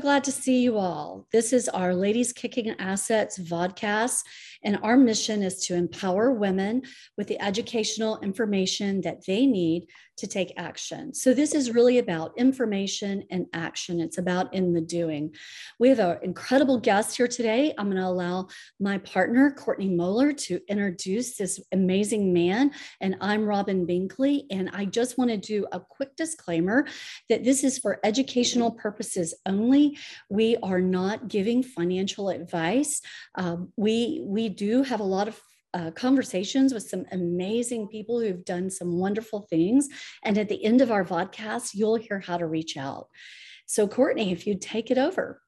glad to see you all. This is our Ladies Kicking Assets vodcast, and our mission is to empower women with the educational information that they need to take action. So, this is really about information and action. It's about in the doing. We have an incredible guest here today. I'm going to allow my partner, Courtney Moeller, to introduce this amazing man. And I'm Robin Binkley. And I just want to do a quick disclaimer that this is for educational purposes only. We are not giving financial advice. Um, we, we do have a lot of uh, conversations with some amazing people who've done some wonderful things. And at the end of our podcast, you'll hear how to reach out. So, Courtney, if you'd take it over.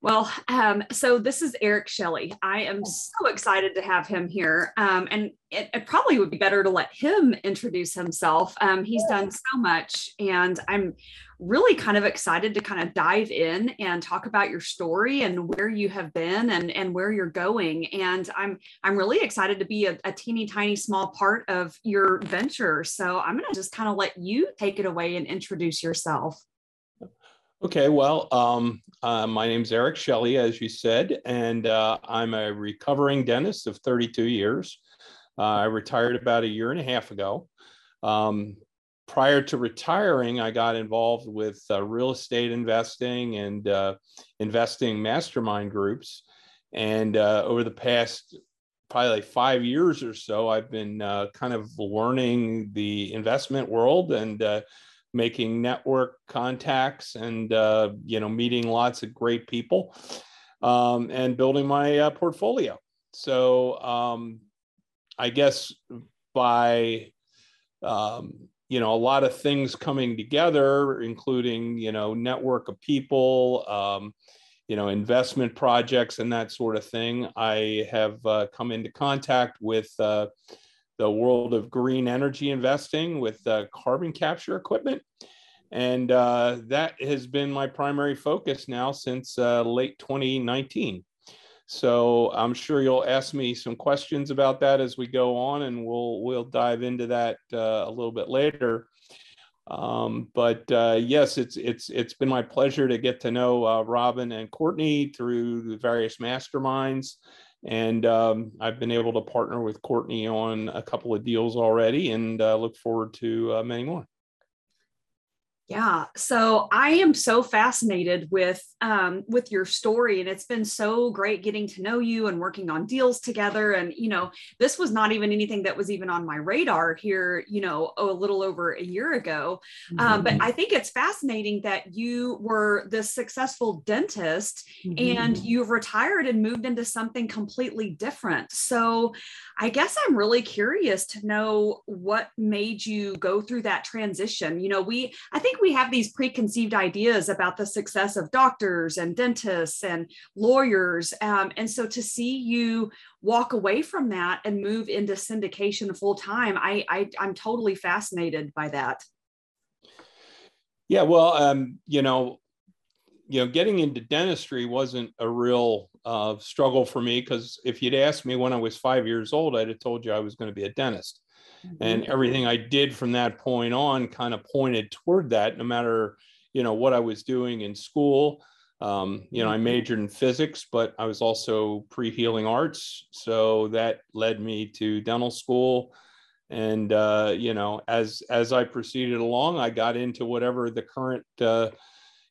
Well, um, so this is Eric Shelly. I am so excited to have him here. Um, and it, it, probably would be better to let him introduce himself. Um, he's done so much, and I'm really kind of excited to kind of dive in and talk about your story and where you have been and, and where you're going. And I'm I'm really excited to be a, a teeny tiny small part of your venture. So I'm going to just kind of let you take it away and introduce yourself. Okay, well, um, uh, my name's Eric Shelly, as you said, and uh, I'm a recovering dentist of 32 years. Uh, I retired about a year and a half ago. Um, prior to retiring, I got involved with uh, real estate investing and uh, investing mastermind groups. And uh, over the past probably like five years or so, I've been kind of learning the investment world and making network contacts and uh, you know meeting lots of great people um, and building my uh, portfolio. So um, i guess by um, you know a lot of things coming together including you know network of people um, you know investment projects and that sort of thing i have uh, come into contact with uh, the world of green energy investing with uh, carbon capture equipment. And uh, that has been my primary focus now since uh, late 2019. So I'm sure you'll ask me some questions about that as we go on, and we'll we'll dive into that uh, a little bit later. Um, but uh, yes, it's it's it's been my pleasure to get to know uh, Robin and Courtney through the various masterminds and um, I've been able to partner with Courtney on a couple of deals already and uh, look forward to uh, many more. Yeah, so I am so fascinated with um, with your story, and it's been so great getting to know you and working on deals together. And you know, this was not even anything that was even on my radar here, you know, a little over a year ago. Mm-hmm. Um, but mm-hmm. I think it's fascinating that you were this successful dentist mm-hmm. and you've retired and moved into something completely different. So I guess I'm really curious to know what made you go through that transition. You know, we I think we have these preconceived ideas about the success of doctors and dentists and lawyers. Um, and so to see you walk away from that and move into syndication full time, I, I I'm totally fascinated by that. Yeah, well, um, you know, you know, getting into dentistry wasn't a real uh, struggle for me because if you'd asked me when I was five years old, I'd have told you I was going to be a dentist. Mm-hmm. And everything I did from that point on kind of pointed toward that, no matter, you know, what I was doing in school. Um, you know, I mm-hmm. majored in physics, but I was also pre-healing arts. So that led me to dental school. And, uh, you know, as, as I proceeded along, I got into whatever the current, uh,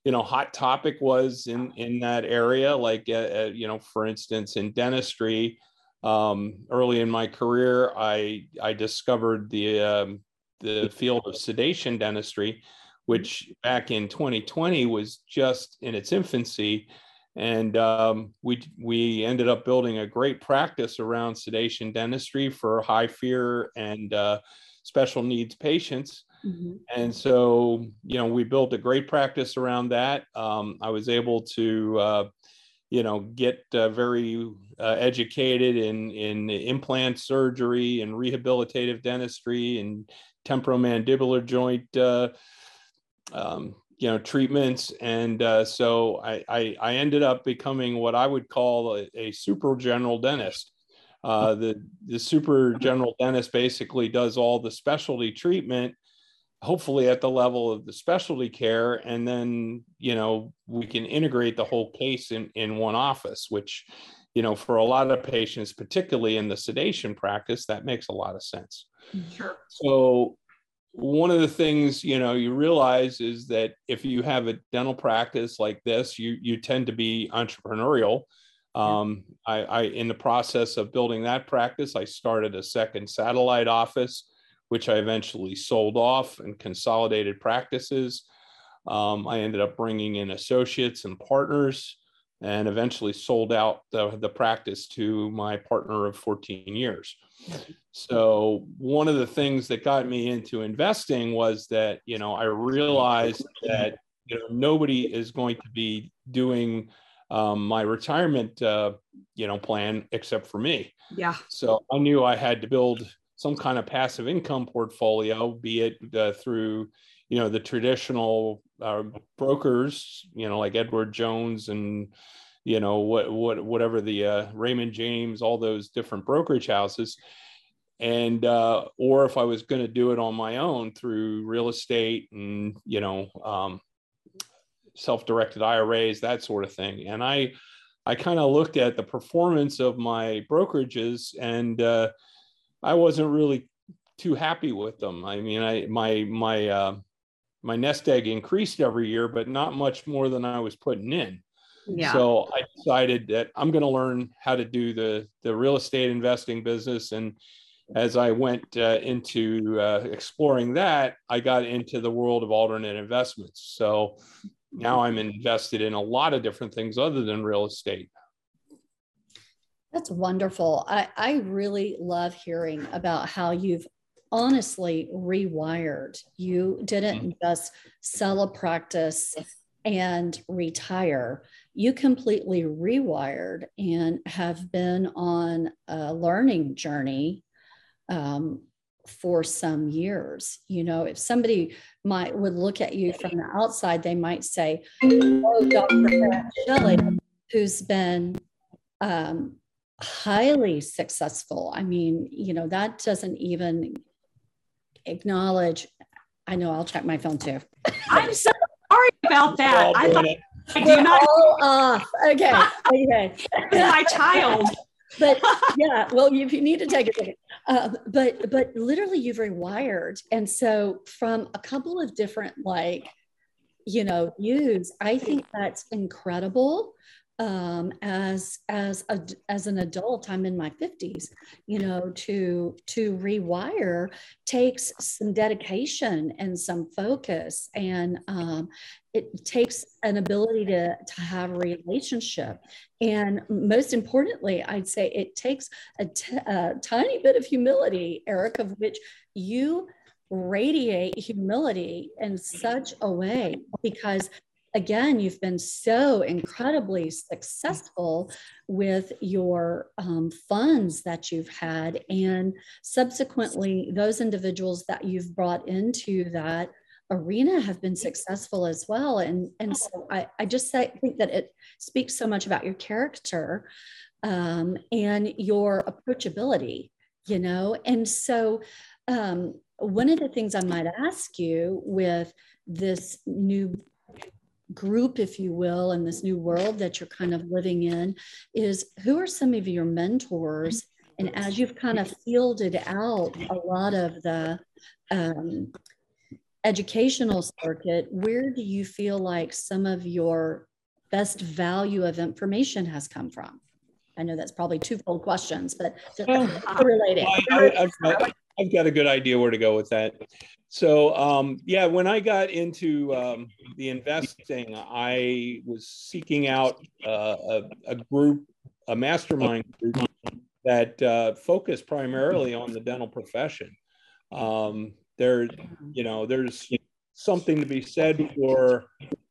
you know hot topic was in in that area like uh, uh, you know for instance in dentistry um, early in my career i i discovered the um, the field of sedation dentistry which back in 2020 was just in its infancy and um, we we ended up building a great practice around sedation dentistry for high fear and uh, special needs patients Mm-hmm. And so, you know, we built a great practice around that. Um, I was able to, uh, you know, get uh, very uh, educated in in implant surgery and rehabilitative dentistry and temporomandibular joint, uh, um, you know, treatments. And uh, so I, I, I ended up becoming what I would call a, a super general dentist. Uh, the the super general dentist basically does all the specialty treatment hopefully at the level of the specialty care and then you know we can integrate the whole case in in one office which you know for a lot of patients particularly in the sedation practice that makes a lot of sense. Sure. so one of the things you know you realize is that if you have a dental practice like this you you tend to be entrepreneurial. Um, I, I in the process of building that practice i started a second satellite office which I eventually sold off and consolidated practices. Um, I ended up bringing in associates and partners and eventually sold out the, the practice to my partner of 14 years. So, one of the things that got me into investing was that, you know, I realized that, you know, nobody is going to be doing um, my retirement, uh, you know, plan except for me. Yeah. So I knew I had to build some kind of passive income portfolio, be it uh, through, you know, the traditional uh, brokers, you know, like Edward Jones and, you know, what what whatever the uh, Raymond James, all those different brokerage houses, and uh, or if I was going to do it on my own through real estate and you know, um, self-directed IRAs, that sort of thing, and I. I kind of looked at the performance of my brokerages and uh, I wasn't really too happy with them. I mean, I my my uh, my nest egg increased every year, but not much more than I was putting in. Yeah. So I decided that I'm going to learn how to do the the real estate investing business. And as I went uh, into uh, exploring that, I got into the world of alternate investments. So now I'm invested in a lot of different things other than real estate. That's wonderful. I, I really love hearing about how you've honestly rewired. You didn't mm-hmm. just sell a practice and retire. You completely rewired and have been on a learning journey um, for some years. You know, if somebody might would look at you from the outside, they might say, "Oh, Dr. Shelly, who's been um, highly successful. I mean, you know, that doesn't even acknowledge. I know I'll check my phone too. I'm so sorry about that. I, I do not. All off. Okay. Okay. my child. but yeah, well, if you need to take a second, uh, but but literally you've rewired, and so from a couple of different like, you know, views, I think that's incredible um, as as a, as an adult i'm in my 50s you know to to rewire takes some dedication and some focus and um, it takes an ability to to have a relationship. And most importantly i'd say it takes a, t- a tiny bit of humility eric of which you radiate humility in such a way because again, you've been so incredibly successful with your um, funds that you've had. And subsequently, those individuals that you've brought into that arena have been successful as well. And, and so I, I just say, think that it speaks so much about your character um, and your approachability, you know? And so um, one of the things I might ask you with this new group, if you will, in this new world that you're kind of living in, is who are some of your mentors? And as you've kind of fielded out a lot of the um, educational circuit, where do you feel like some of your best value of information has come from? I know that's probably two twofold questions, but well, relating. I, have got a good idea where to go with that. So um, yeah, when I got into um, the investing, I was seeking out uh, a, a, group, a mastermind group that uh, focused primarily on the dental profession. Um, there, you know, there's something to be said for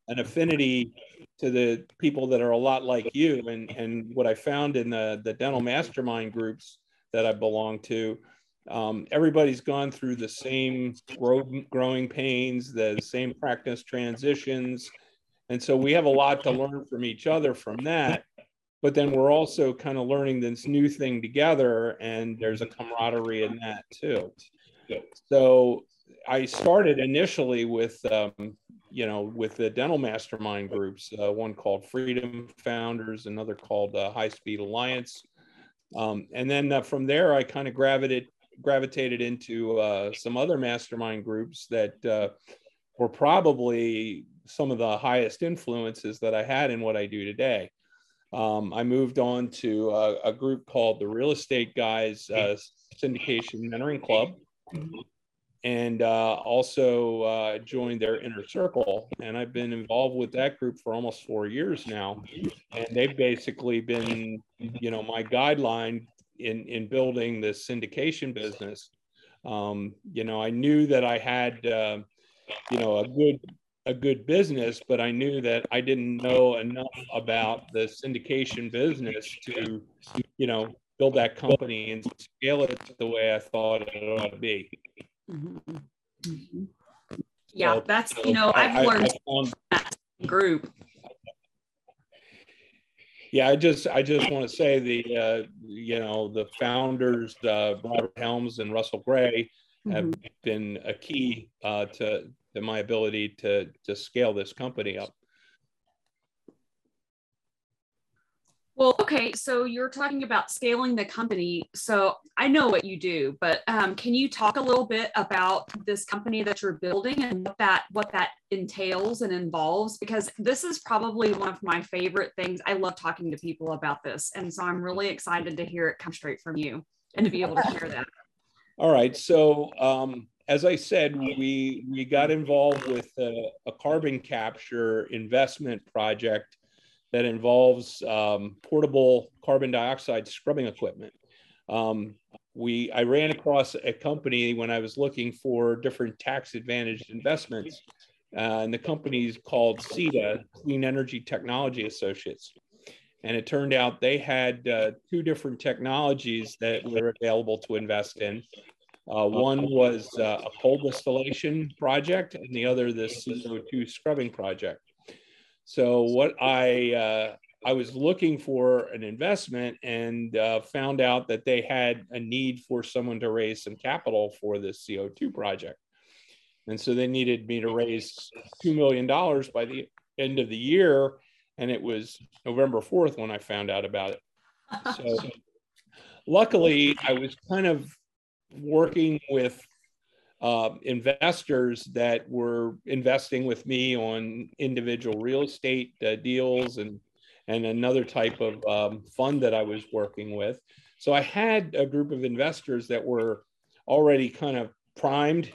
an affinity to the people that are a lot like you, and and what I found in the the dental mastermind groups that I belong to um, everybody's gone through the same grow, growing pains, the same practice transitions. And so we have a lot to learn from each other from that. But then we're also kind of learning this new thing together, and there's a camaraderie in that too. So I started initially with, um, you know, with the dental mastermind groups, uh, one called Freedom Founders, another called uh, High Speed Alliance. Um, and then uh, from there, I kind of gravitated, gravitated into uh, some other mastermind groups that uh, were probably some of the highest influences that I had in what I do today. Um, I moved on to a, a, group called the Real Estate Guys uh, Syndication Mentoring Club and uh, also uh, joined their inner circle. And I've been involved with that group for almost four years now. And they've basically been, you know, my guideline in, in building the syndication business. Um, you know, I knew that I had, uh, you know, a good a good business, but I knew that I didn't know enough about the syndication business to, you know, build that company and scale it the way I thought it ought to be. Mm-hmm. Mm-hmm. Yeah, so, that's you know I've I, learned I, that group. Yeah, I just I just want to say the uh, you know the founders uh, Robert Helms and Russell Gray have mm-hmm. been a key uh, to to my ability to to scale this company up. Well, okay. So you're talking about scaling the company. So I know what you do, but um, can you talk a little bit about this company that you're building and what that what that entails and involves? Because this is probably one of my favorite things. I love talking to people about this, and so I'm really excited to hear it come straight from you and to be able to share that. All right. So um, as I said, we we got involved with a, a carbon capture investment project that involves um, portable carbon dioxide scrubbing equipment. Um, we, I ran across a company when I was looking for different tax advantaged investments, uh, and the company is called CETA, Clean Energy Technology Associates. And it turned out they had uh, two different technologies that were available to invest in. Uh, one was uh, a cold distillation project, and the other the CO2 scrubbing project. So what I uh, I was looking for an investment and uh, found out that they had a need for someone to raise some capital for this CO2 project. And so they needed me to raise $2 million by the end of the year. And it was November 4th when I found out about it. So luckily, I was kind of working with uh, investors that were investing with me on individual real estate uh, deals and and another type of um, fund that I was working with. So I had a group of investors that were already kind of primed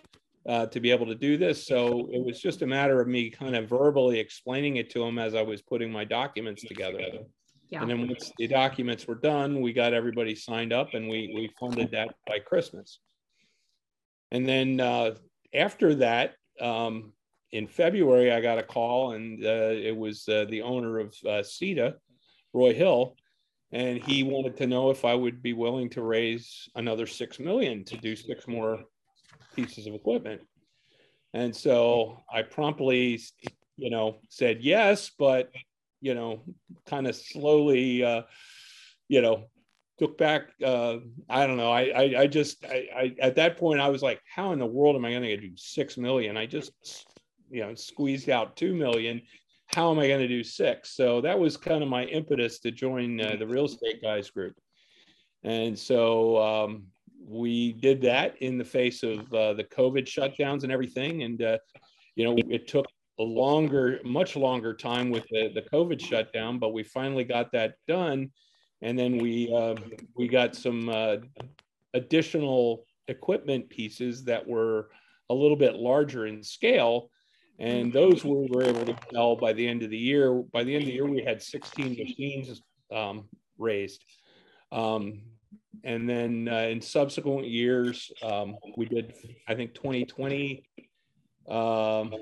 uh, to be able to do this. So it was just a matter of me kind of verbally explaining it to them as I was putting my documents together. Yeah. And then once the documents were done, we got everybody signed up and we, we funded that by Christmas. And then uh, after that, um, in February, I got a call, and uh, it was uh, the owner of uh, CETA, Roy Hill, and he wanted to know if I would be willing to raise another six million to do six more pieces of equipment. And so I promptly, you know, said yes, but you know, kind of slowly, uh, you know, took back uh, i don't know i i, I just I, I, at that point i was like how in the world am i going to do six million? I just you know squeezed out two million. How am i going to do six? So that was kind of my impetus to join uh, the real estate guys group. And so um, we did that in the face of uh, the covid shutdowns and everything. And uh, you know it took a longer much longer time with the, the covid shutdown but we finally got that done and then we uh, we got some uh, additional equipment pieces that were a little bit larger in scale. And those we were able to sell by the end of the year. By the end of the year we had 16 machines um, raised. Um, and then uh, in subsequent years um, we did i think 2020 um,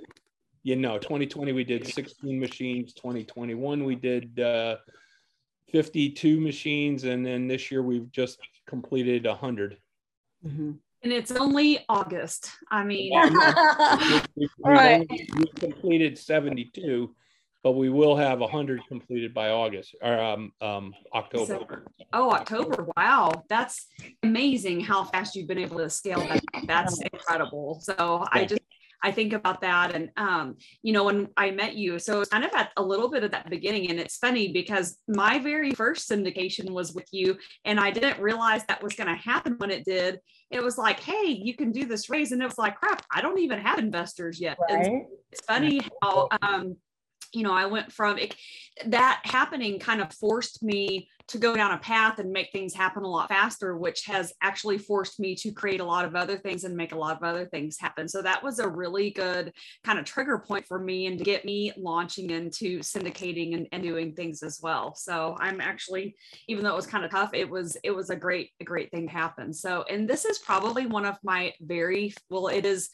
you know 2020 we did 16 machines. 2021 we did uh, 52 machines, and then this year we've just completed 100. Mm-hmm. And it's only August. I mean, we, we, we've, right. only, we've completed 72. but we will have 100 completed by August or um, um, October. So- oh, October. Wow. That's amazing how fast you've been able to scale that. That's incredible. So I Yeah. just, I think about that. And, um, you know, when I met you, so it's kind of at a little bit of that beginning. And it's funny because my very first syndication was with you, and I didn't realize that was going to happen when it did. It was like, hey, you can do this raise. And it was like, crap, I don't even have investors yet. Right? it's funny how um you know i went from it, that happening kind of forced me to go down a path and make things happen a lot faster which has actually forced me to create a lot of other things and make a lot of other things happen. So that was a really good kind of trigger point for me and to get me launching into syndicating and, and doing things as well. So i'm actually even though it was kind of tough it was it was a great a great thing to happen. So and this is probably one of my very well it is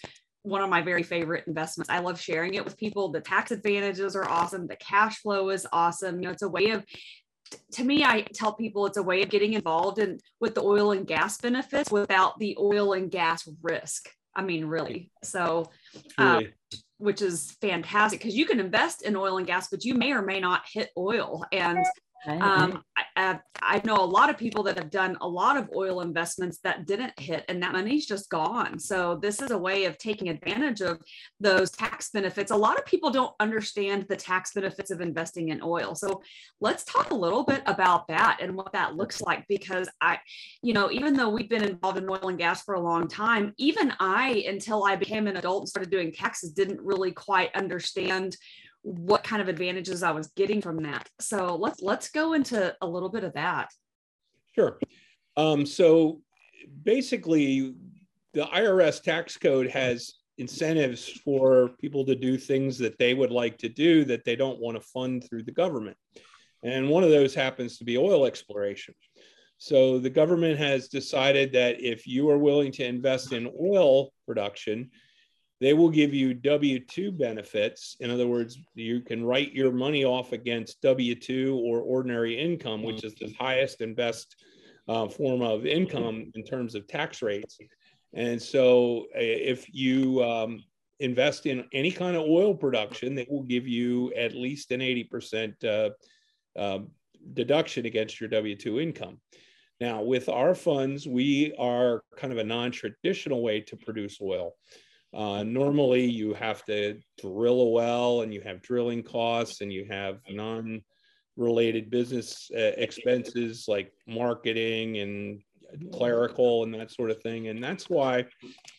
one of my very favorite investments. I love sharing it with people. The tax advantages are awesome. The cash flow is awesome. You know, it's a way of to me, I tell people it's a way of getting involved in with the oil and gas benefits without the oil and gas risk. I mean, really. So, um, Truly. which is fantastic because you can invest in oil and gas, but you may or may not hit oil. And Right. um, I, I, I know a lot of people that have done a lot of oil investments that didn't hit, and that money's just gone. So this is a way of taking advantage of those tax benefits. A lot of people don't understand the tax benefits of investing in oil. So let's talk a little bit about that and what that looks like. Because I, you know, even though we've been involved in oil and gas for a long time, even I, until I became an adult and started doing taxes, didn't really quite understand what kind of advantages I was getting from that. So let's let's go into a little bit of that. Sure. Um, so basically, the IRS tax code has incentives for people to do things that they would like to do that they don't want to fund through the government. And one of those happens to be oil exploration. So the government has decided that if you are willing to invest in oil production, they will give you W 2 benefits. In other words, you can write your money off against W 2 or ordinary income, which is the highest and best uh, form of income in terms of tax rates. And so, uh, if you um, invest in any kind of oil production, they will give you at least an 80% uh, uh, deduction against your W 2 income. Now, with our funds, we are kind of a non traditional way to produce oil. Uh, normally, you have to drill a well and you have drilling costs and you have non related business uh, expenses like marketing and clerical and that sort of thing. And that's why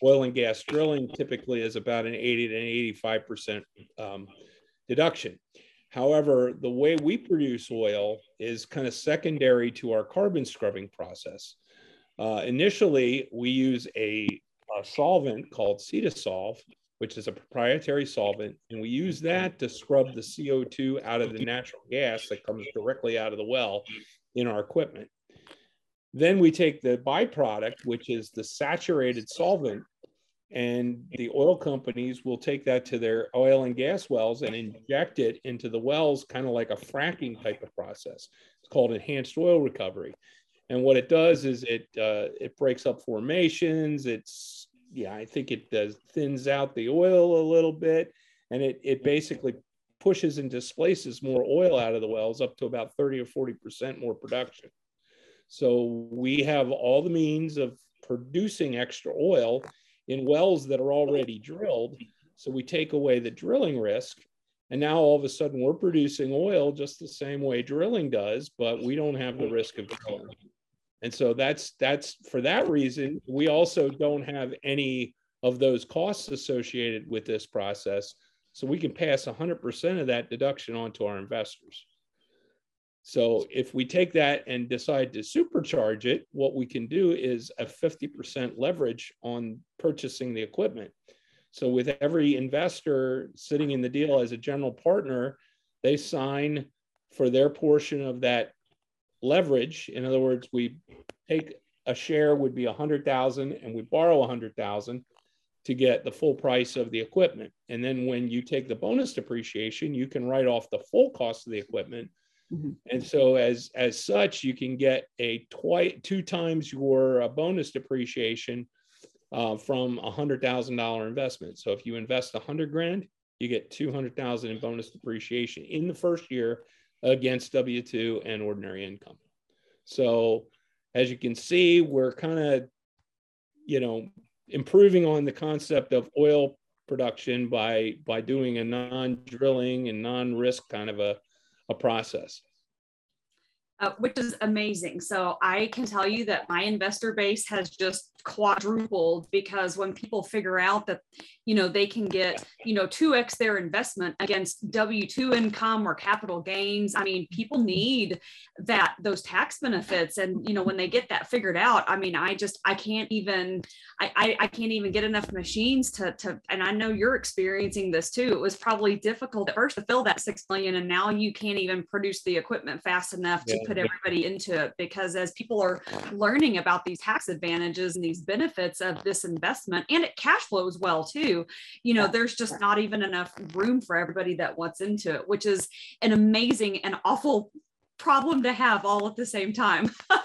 oil and gas drilling typically is about an 80 to 85% um, deduction. However, the way we produce oil is kind of secondary to our carbon scrubbing process. Uh, initially, we use a, a solvent called Cetasolve, which is a proprietary solvent, and we use that to scrub the CO2 out of the natural gas that comes directly out of the well in our equipment. Then we take the byproduct, which is the saturated solvent, and the oil companies will take that to their oil and gas wells and inject it into the wells, kind of like a fracking type of process. It's called enhanced oil recovery. And what it does is it uh, it breaks up formations. It's yeah, I think it does thins out the oil a little bit, and it it basically pushes and displaces more oil out of the wells up to about 30 or 40 percent more production. So we have all the means of producing extra oil in wells that are already drilled. So we take away the drilling risk. And now all of a sudden we're producing oil just the same way drilling does, but we don't have the risk of drilling. And so that's that's for that reason, we also don't have any of those costs associated with this process. So we can pass 100% of that deduction on to our investors. So if we take that and decide to supercharge it, what we can do is a 50% leverage on purchasing the equipment. So with every investor sitting in the deal as a general partner, they sign for their portion of that leverage. In other words, we take a share would be 100,000 and we borrow 100,000 to get the full price of the equipment. And then when you take the bonus depreciation, you can write off the full cost of the equipment Mm-hmm. And so as as such, you can get a twice two times your uh, bonus depreciation uh, from a hundred thousand dollar investment. So if you invest a hundred grand, you get 200,000 in bonus depreciation in the first year against W2 and ordinary income. So as you can see, we're kind of, you know, improving on the concept of oil production by by doing a non-drilling and non-risk kind of a, a process uh, which is amazing. So I can tell you that my investor base has just quadrupled because when people figure out that you know they can get you know 2x their investment against w2 income or capital gains i mean people mm-hmm. need that those tax benefits. And you know when they get that figured out i mean i just i can't even i i, I can't even get enough machines to to and i know you're experiencing this too. It was probably difficult at first to fill that six million and now you can't even produce the equipment fast enough to put everybody into it because as people are learning about these tax advantages and these these benefits of this investment and it cash flows well too. You know there's just not even enough room for everybody that wants into it which is an amazing and awful problem to have all at the same time.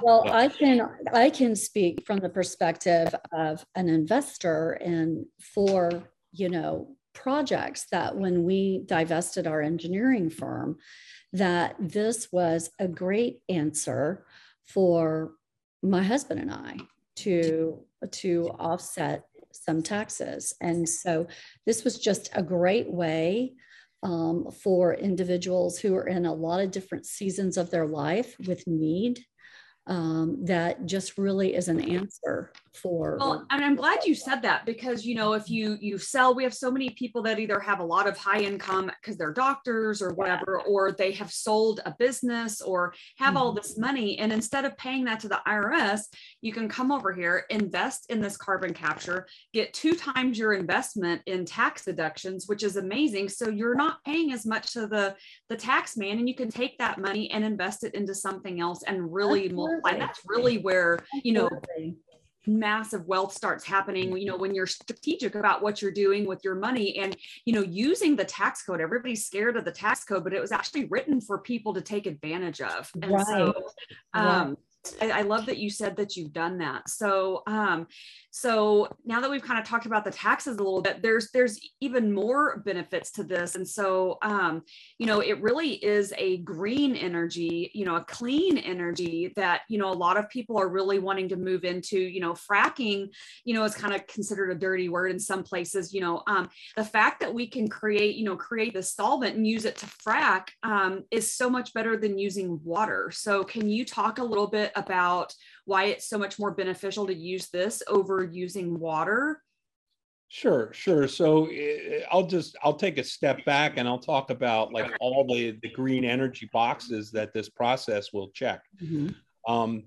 Well i can i can speak from the perspective of an investor and for you know projects that when we divested our engineering firm that this was a great answer for my husband and I to to offset some taxes. And so this was just a great way um, for individuals who are in a lot of different seasons of their life with need um, that just really is an answer for well and i'm glad you said that because you know if you you sell we have so many people that either have a lot of high income because they're doctors or whatever yeah. or they have sold a business or have mm-hmm. all this money and instead of paying that to the irs you can come over here invest in this carbon capture get two times your investment in tax deductions which is amazing so you're not paying as much to the the tax man and you can take that money and invest it into something else and really Absolutely. multiply that's really where you know massive wealth starts happening you know when you're strategic about what you're doing with your money and you know using the tax code everybody's scared of the tax code but it was actually written for people to take advantage of and right. so um, right I, love that you said that you've done that. So, um, so now that we've kind of talked about the taxes a little bit, there's there's even more benefits to this. And so, um, you know, it really is a green energy, you know, a clean energy that you know a lot of people are really wanting to move into. You know, fracking, you know, is kind of considered a dirty word in some places. You know, um, the fact that we can create, you know, create the solvent and use it to frack um, is so much better than using water. So, can you talk a little bit about why it's so much more beneficial to use this over using water? Sure, sure. So eh, I'll just I'll take a step back and I'll talk about like all the the green energy boxes that this process will check. Mm-hmm. Um,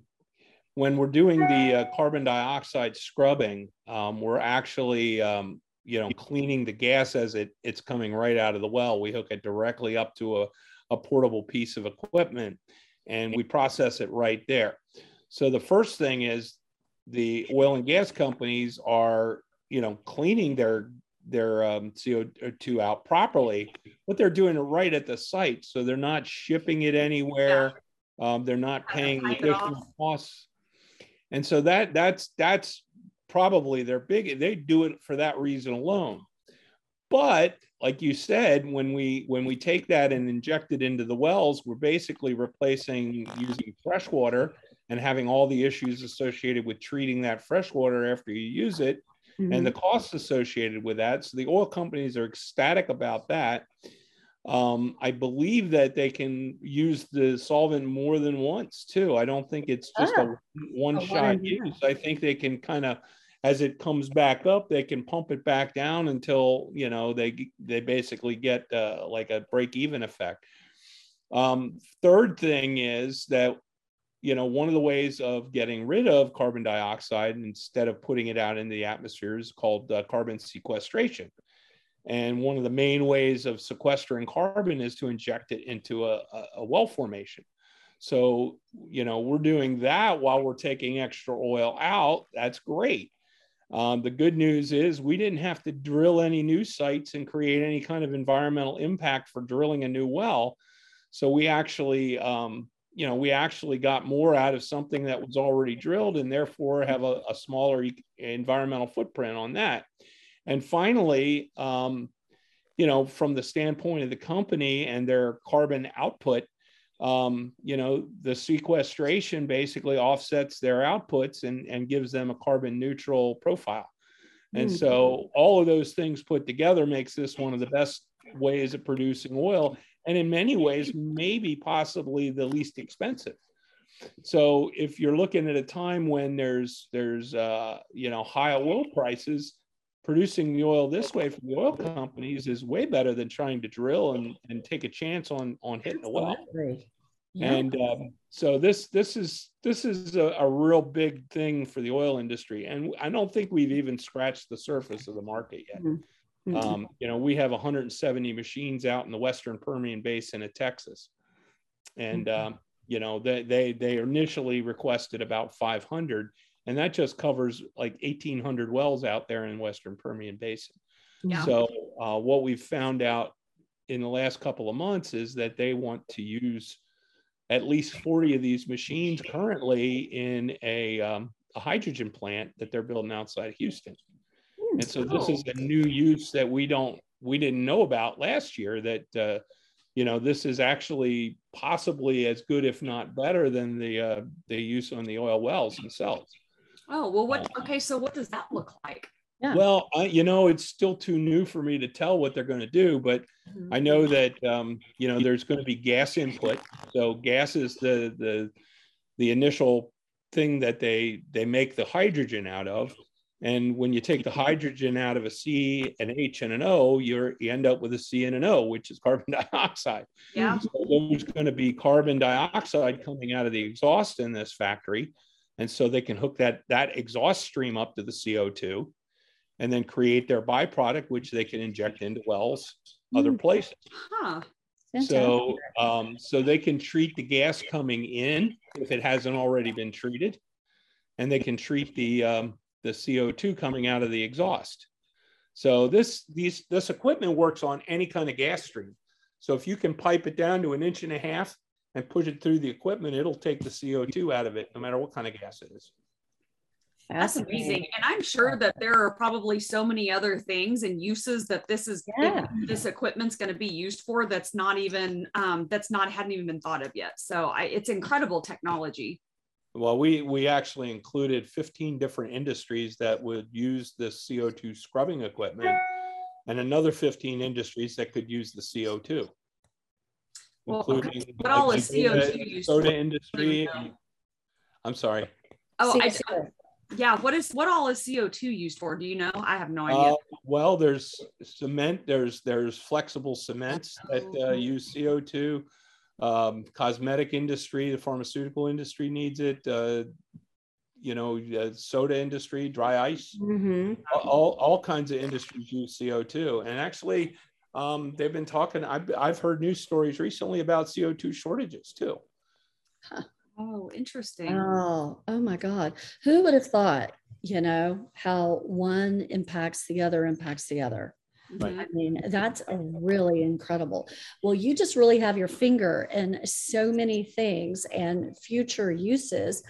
when we're doing the uh, carbon dioxide scrubbing, um, we're actually um, you know cleaning the gas as it it's coming right out of the well. We hook it directly up to a, a portable piece of equipment, and we process it right there. So the first thing is the oil and gas companies are, you know, cleaning their their um, CO2 out properly, but they're doing it right at the site. So they're not shipping it anywhere. Yeah. Um, they're not paying the additional costs. And so that that's that's probably their big they do it for that reason alone. But like you said, when we when we take that and inject it into the wells, we're basically replacing using fresh water and having all the issues associated with treating that fresh water after you use it mm-hmm. and the costs associated with that. So the oil companies are ecstatic about that. Um, I believe that they can use the solvent more than once too. I don't think it's just ah, a one shot use. I think they can kind of as it comes back up, they can pump it back down until you know they they basically get uh, like a break even effect. Um, third thing is that you know one of the ways of getting rid of carbon dioxide instead of putting it out in the atmosphere is called uh, carbon sequestration. And one of the main ways of sequestering carbon is to inject it into a, a, a well formation. So, you know, we're doing that while we're taking extra oil out. That's great. Um, the good news is we didn't have to drill any new sites and create any kind of environmental impact for drilling a new well. So we actually, um, you know, we actually got more out of something that was already drilled and therefore have a, a smaller environmental footprint on that. And finally, um, you know, from the standpoint of the company and their carbon output, um, you know, the sequestration basically offsets their outputs and, and gives them a carbon neutral profile. And mm-hmm. so all of those things put together makes this one of the best ways of producing oil. And in many ways, maybe possibly the least expensive. So if you're looking at a time when there's there's uh, you know high oil prices, producing the oil this way for the oil companies is way better than trying to drill and, and take a chance on on hitting a well. Yeah. And um, so this this is this is a, a, real big thing for the oil industry, and I don't think we've even scratched the surface of the market yet. Mm-hmm. Um, you know, we have 170 machines out in the Western Permian Basin of Texas, and mm-hmm. um, you know they they they initially requested about 500, and that just covers like 1,800 wells out there in Western Permian Basin. Yeah. So uh, what we've found out in the last couple of months is that they want to use at least 40 of these machines currently in a, um, a hydrogen plant that they're building outside of Houston. And so this is a new use that we don't we didn't know about last year that uh, you know this is actually possibly as good if not better than the uh, the use on the oil wells themselves. Oh well, what? Uh, okay, so what does that look like? Yeah. Well, I, you know, it's still too new for me to tell what they're going to do, but mm-hmm. I know that um, you know there's going to be gas input. So gas is the the the initial thing that they they make the hydrogen out of. And when you take the hydrogen out of a C, an H, and an O, you're you end up with a C and an O, which is carbon dioxide. Yeah. So there's going to be carbon dioxide coming out of the exhaust in this factory, and so they can hook that that exhaust stream up to the CO2 and then create their byproduct, which they can inject into wells mm. other places. Huh. So, um, so they can treat the gas coming in if it hasn't already been treated, and they can treat the um, the CO2 coming out of the exhaust. So this these this equipment works on any kind of gas stream. So if you can pipe it down to an inch and a half and push it through the equipment, it'll take the CO2 out of it, no matter what kind of gas it is. That's amazing. And I'm sure that there are probably so many other things and uses that this is yeah. this equipment's going to be used for that's not even um, that's not hadn't even been thought of yet. So I, it's incredible technology. Well, we we actually included 15 different industries that would use this CO2 scrubbing equipment, and another 15 industries that could use the CO2, well, including okay. what all is CO2 soda industry. I'm sorry. Oh, I, yeah what is what all is co2 used for do you know i have no idea uh, well there's cement there's there's flexible cements that uh, oh. use co2 um, cosmetic industry the pharmaceutical industry needs it uh, you know uh, soda industry dry ice mm-hmm. all, all kinds of industries use co2 and actually um, they've been talking I've, I've heard news stories recently about co2 shortages too huh. Oh, interesting. Oh, oh my God. Who would have thought, you know, how one impacts the other, impacts the other? Right. I mean, that's really incredible. Well, you just really have your finger in so many things and future uses.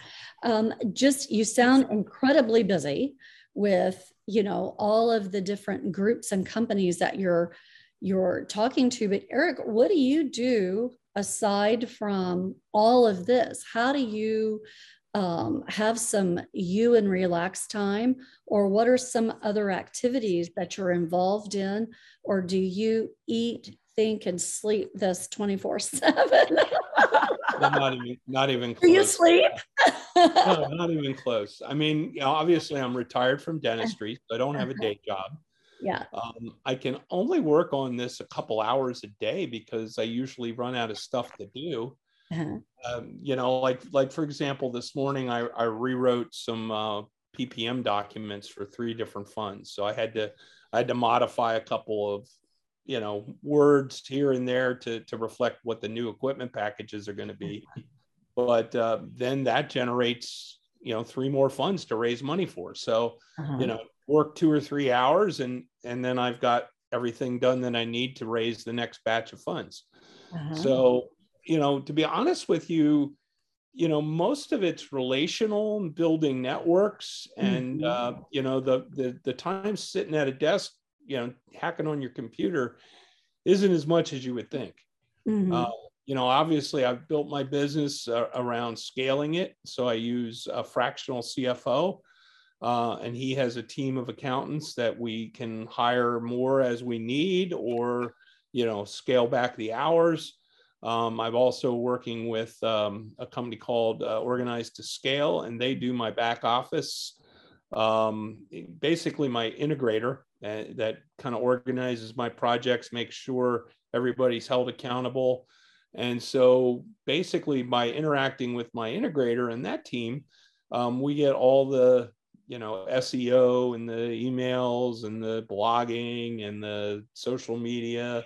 Um, just you sound incredibly busy with, you know, all of the different groups and companies that you're you're talking to. But Eric, what do you do aside from all of this? How do you um, have some you and relax time? Or what are some other activities that you're involved in? Or do you eat, think, and sleep this 24 7? not even not even close. Do you sleep? no, not even close. I mean, obviously, I'm retired from dentistry, so I don't have a day job. Yeah. Um, I can only work on this a couple hours a day because I usually run out of stuff to do. Uh-huh. Um, you know, like like for example, this morning I, I rewrote some uh, PPM documents for three different funds. So I had to I had to modify a couple of you know words here and there to to reflect what the new equipment packages are going to be. But uh, then that generates you know three more funds to raise money for. So uh-huh. you know work two or three hours and and then I've got everything done that I need to raise the next batch of funds. Uh-huh. So, you know, to be honest with you, you know, most of it's relational building networks and mm-hmm. uh, you know, the the the time sitting at a desk you know hacking on your computer isn't as much as you would think. Mhm. Uh, you know, obviously, I've built my business uh, around scaling it. So I use a fractional CFO, uh, and he has a team of accountants that we can hire more as we need, or you know, scale back the hours. Um, I'm also working with um, a company called uh, Organized to Scale, and they do my back office. Um, basically, my integrator uh, that kind of organizes my projects, makes sure everybody's held accountable. And so basically, by interacting with my integrator and that team, um, we get all the you know SEO and the emails and the blogging and the social media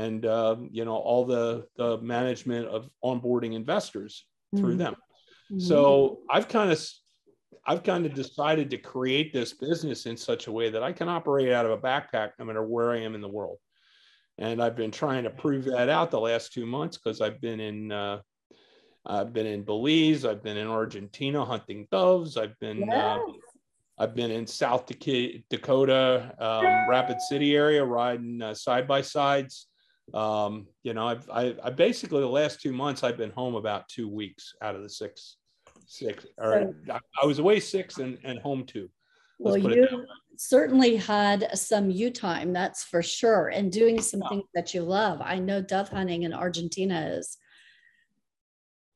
and um, you know all the the management of onboarding investors through Mhm. them. Mhm. So I've kind of I've kind of decided to create this business in such a way that I can operate out of a backpack no matter where I am in the world. And I've been trying to prove that out the last two months because I've been in uh, I've been in Belize, I've been in Argentina hunting doves, I've been uh, I've been in South Dakota, um, Rapid City area, riding uh, side by sides. Um, you know, I've, I, I basically the last two months I've been home about two weeks out of the six, six. Or I, I was away six and, and home two. Well, Let's put it you certainly had some you time, that's for sure, and doing some Yeah. things that you love. I know dove hunting in Argentina is,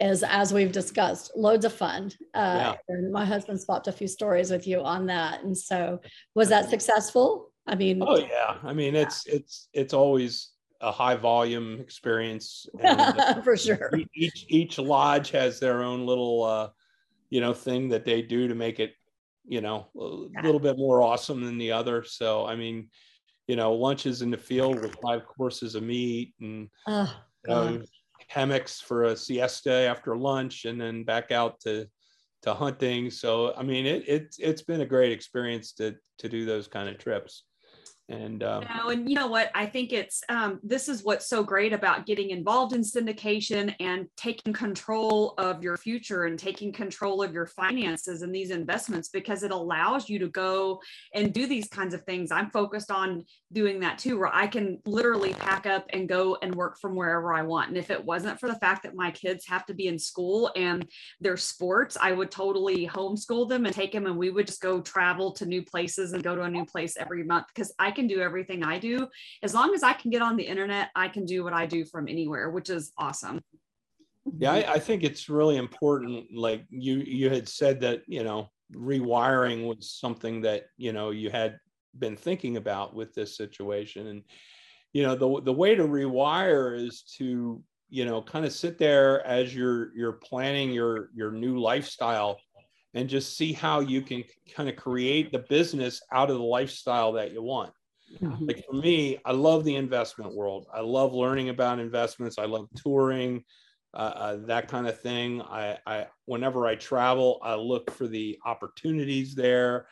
is as we've discussed, loads of fun. Uh, and my husband swapped a few stories with you on that. And so, was that successful? I mean, Oh yeah, I mean it's it's it's always a high volume experience. And, uh, for sure. each each lodge has their own little uh you know thing that they do to make it you know a little bit more awesome than the other so i mean you know lunches in the field with five courses of meat and Oh, hammocks for a siesta after lunch and then back out to to hunting so i mean it, it it's been a great experience to to do those kind of trips and um, No, and you know what? I think it's um, this is what's so great about getting involved in syndication and taking control of your future and taking control of your finances and these investments because it allows you to go and do these kinds of things. I'm focused on doing that too, where I can literally pack up and go and work from wherever I want. And if it wasn't for the fact that my kids have to be in school and their sports, I would totally homeschool them and take them and we would just go travel to new places and go to a new place every month because I can do everything I do. As long as I can get on the internet, I can do what I do from anywhere, which is awesome. yeah I, I think it's really important like you you had said that you know rewiring was something that you know you had been thinking about with this situation and you know the the way to rewire is to you know kind of sit there as you're you're planning your your new lifestyle and just see how you can kind of create the business out of the lifestyle that you want Mhm. like for me i love the investment world i love learning about investments i love touring uh, uh, that kind of thing I, I whenever i travel i look for the opportunities there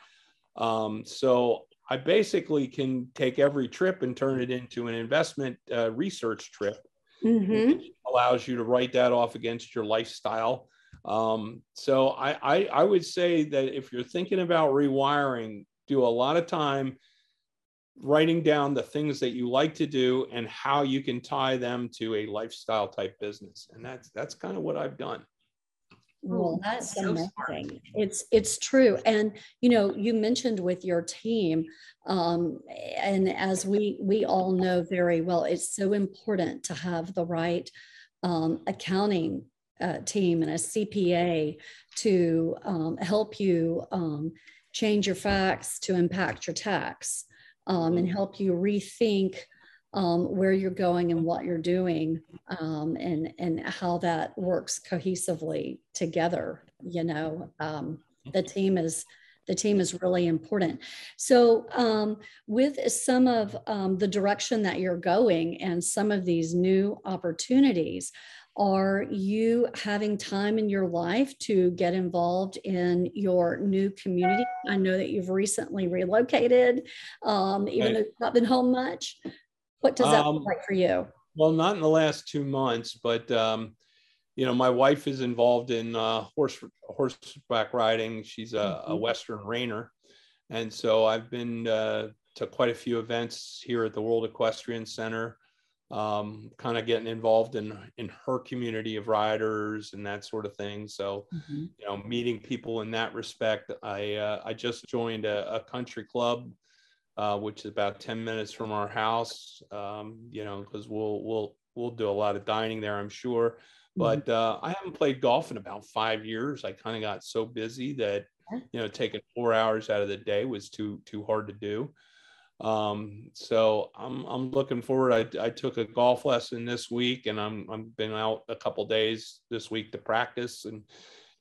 um, so i basically can take every trip and turn it into an investment uh, research trip Mhm. which allows you to write that off against your lifestyle. Um, so I, I, I would say that if you're thinking about rewiring, do a lot of time writing down the things that you like to do and how you can tie them to a lifestyle type business. And that's that's kind of what I've done. Well, that's so smart. amazing. It's it's true, and you know, you mentioned with your team, um, and as we we all know very well, it's so important to have the right um, accounting uh, team and a CPA to um, help you um, change your facts to impact your tax, um, and help you rethink um, where you're going and what you're doing um, and and how that works cohesively together. You know, um, the team is the team is really important. So, um, with some of um, the direction that you're going and some of these new opportunities, are you having time in your life to get involved in your new community? I know that you've recently relocated, um, even Right. though you've not been home much. What does that Um, look like for you? Well, not in the last two months, but um, you know, my wife is involved in uh, horse horseback riding. She's a, a Mhm. Western reiner, and so I've been uh, to quite a few events here at the World Equestrian Center um, kind of getting involved in in her community of riders and that sort of thing. So, mm-hmm. you know, meeting people in that respect. I uh, I just joined a, a country club, uh, which is about ten minutes from our house. Um, you know, because we'll we'll we'll do a lot of dining there, I'm sure. Mm-hmm. But uh, I haven't played golf in about five years. I kind of got so busy that you know taking four hours out of the day was too too hard to do. Um, so I'm I'm looking forward. I, I took a golf lesson this week, and I'm I've been out a couple days this week to practice and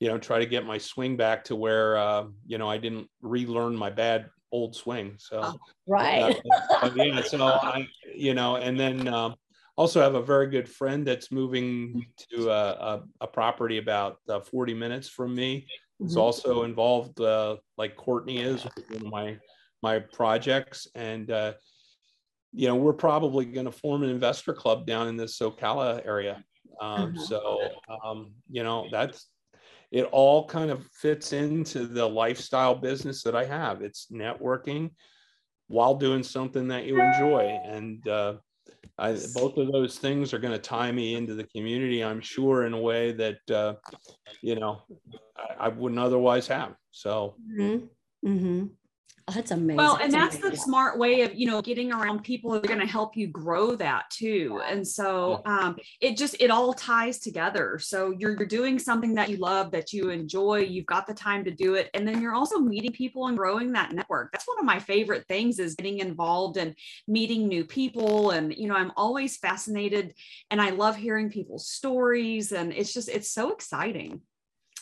you know try to get my swing back to where uh, you know I didn't relearn my bad old swing. So oh, right, uh, yeah. So I you know, and then um, also have a very good friend that's moving to a, a, a property about uh, 40 minutes from me. It's mm-hmm. also involved, uh, like Courtney is, my my projects and uh, you know we're probably going to form an investor club down in this Ocala area. Um, uh-huh. So um, you know that's it. All kind of fits into the lifestyle business that I have. It's networking while doing something that you enjoy, and uh, I, both of those things are going to tie me into the community. I'm sure in a way that uh, you know I, I, wouldn't otherwise have. So. Mm-hmm. Mm-hmm. That's amazing. Well, and that's, that's the smart way of, you know, getting around people that are going to help you grow that too. And so um, it just, it all ties together. So you're, you're doing something that you love, that you enjoy, you've got the time to do it. And then you're also meeting people and growing that network. That's one of my favorite things is getting involved and meeting new people. And, you know, I'm always fascinated and I love hearing people's stories. And it's just, it's so exciting.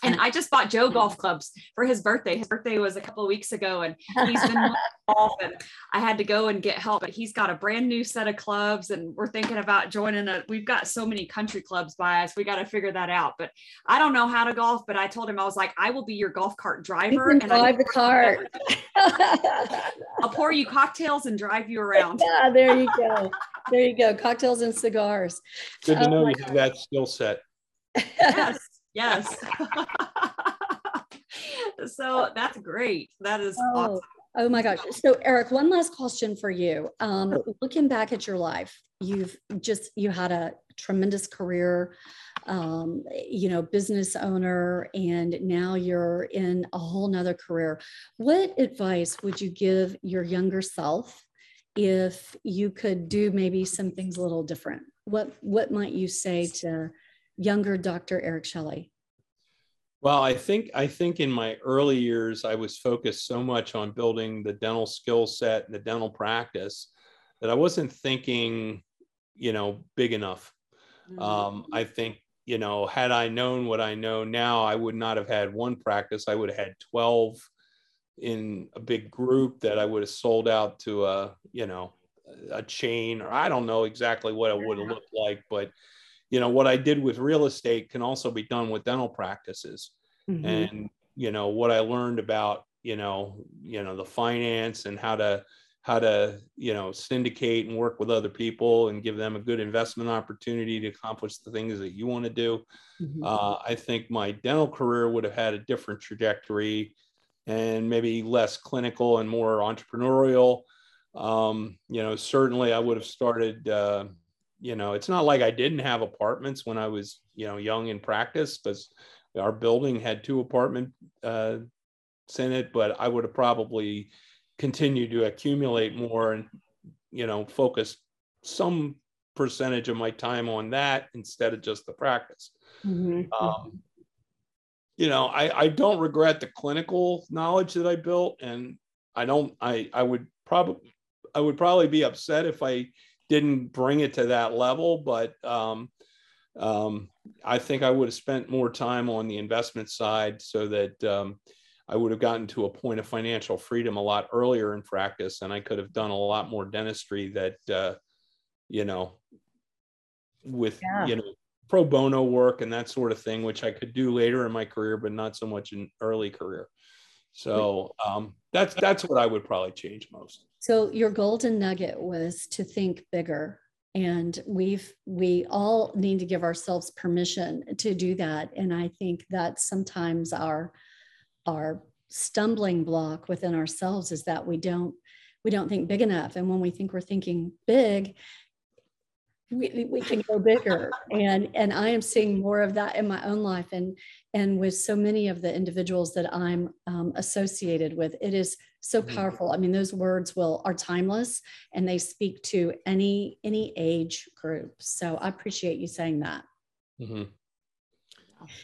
And I just bought Joe golf clubs for his birthday. His birthday was a couple of weeks ago, and he's been golf. And I had to go and get help, but he's got a brand new set of clubs, and we're thinking about joining a. We've got so many country clubs by us. We got to figure that out. But I don't know how to golf. But I told him I was like, I will be your golf cart driver and drive the cart. I'll pour you cocktails and drive you around. Yeah, there you go. There you go. Cocktails and cigars. Good to oh know you have that skill set. yes. Yes. so that's great. That is oh, awesome. Oh my gosh. So Eric, one last question for you. Um, looking back at your life, you've just you had a tremendous career, um, you know, business owner, and now you're in a whole nother career. What advice would you give your younger self if you could do maybe some things a little different? What what might you say to younger Dr. Eric Shelly? Well, I think I think in my early years I was focused so much on building the dental skill set and the dental practice that I wasn't thinking, you know, big enough. Mm-hmm. Um, I think you know, had I known what I know now, I would not have had one practice. I would have had twelve in a big group that I would have sold out to a you know a chain or I don't know exactly what it would have looked like, but you know what i did with real estate can also be done with dental practices mm-hmm. and you know what i learned about you know you know the finance and how to how to you know syndicate and work with other people and give them a good investment opportunity to accomplish the things that you want to do mm-hmm. uh, i think my dental career would have had a different trajectory and maybe less clinical and more entrepreneurial um, you know certainly i would have started uh, you know, it's not like I didn't have apartments when I was, you know, young in practice because our building had two apartment uh, in it, but I would have probably continued to accumulate more and, you know, focus some percentage of my time on that instead of just the practice. Mm-hmm. Um, you know, I, I don't regret the clinical knowledge that I built, and I don't. I I would probably I would probably be upset if I didn't bring it to that level, but um, um, I think I would have spent more time on the investment side so that um, I would have gotten to a point of financial freedom a lot earlier in practice, and I could have done a lot more dentistry that, uh, you know, with yeah. you know pro bono work and that sort of thing, which I could do later in my career, but not so much in early career. So um, that's that's what I would probably change most. So your golden nugget was to think bigger. And we've we all need to give ourselves permission to do that. And I think that sometimes our our stumbling block within ourselves is that we don't we don't think big enough. And when we think we're thinking big, we, we can go bigger and and i am seeing more of that in my own life and and with so many of the individuals that i'm um, associated with it is so Mhm. powerful i mean those words will are timeless and they speak to any any age group so i appreciate you saying that mm-hmm.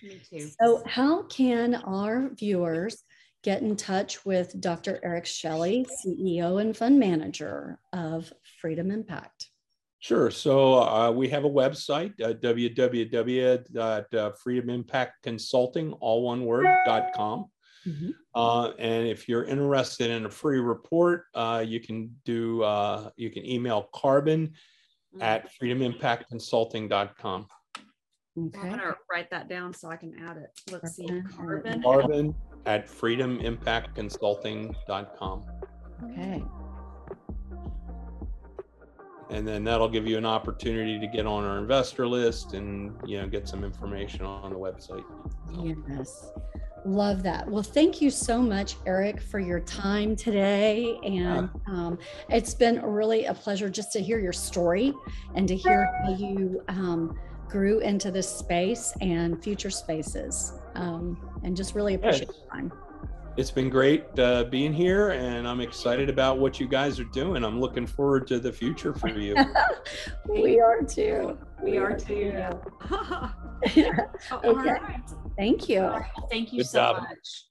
Me too. so how can our viewers get in touch with dr eric shelly ceo and fund manager of freedom impact Sure. So uh, we have a website, uh, www.freedomimpactconsulting, all one word, dot com. Uh, and if you're interested in a free report, uh, you can do, uh, you can email carbon at freedomimpactconsulting.com. I'm okay gonna write that down so I can add it. Let's see. Carbon. Carbon. Carbon at freedomimpactconsulting.com. okay And then that'll give you an opportunity to get on our investor list and, you know, get some information on the website. Yes. Love that. Well, thank you so much, Eric, for your time today. And um, it's been really a pleasure just to hear your story and to hear how you um, grew into this space and future spaces. Um, and just really appreciate your time. It's been great uh, being here and I'm excited about what you guys are doing. I'm looking forward to the future for you. we are too. We are too. too. All Okay. right. Thank you. Thank you Good so job. much.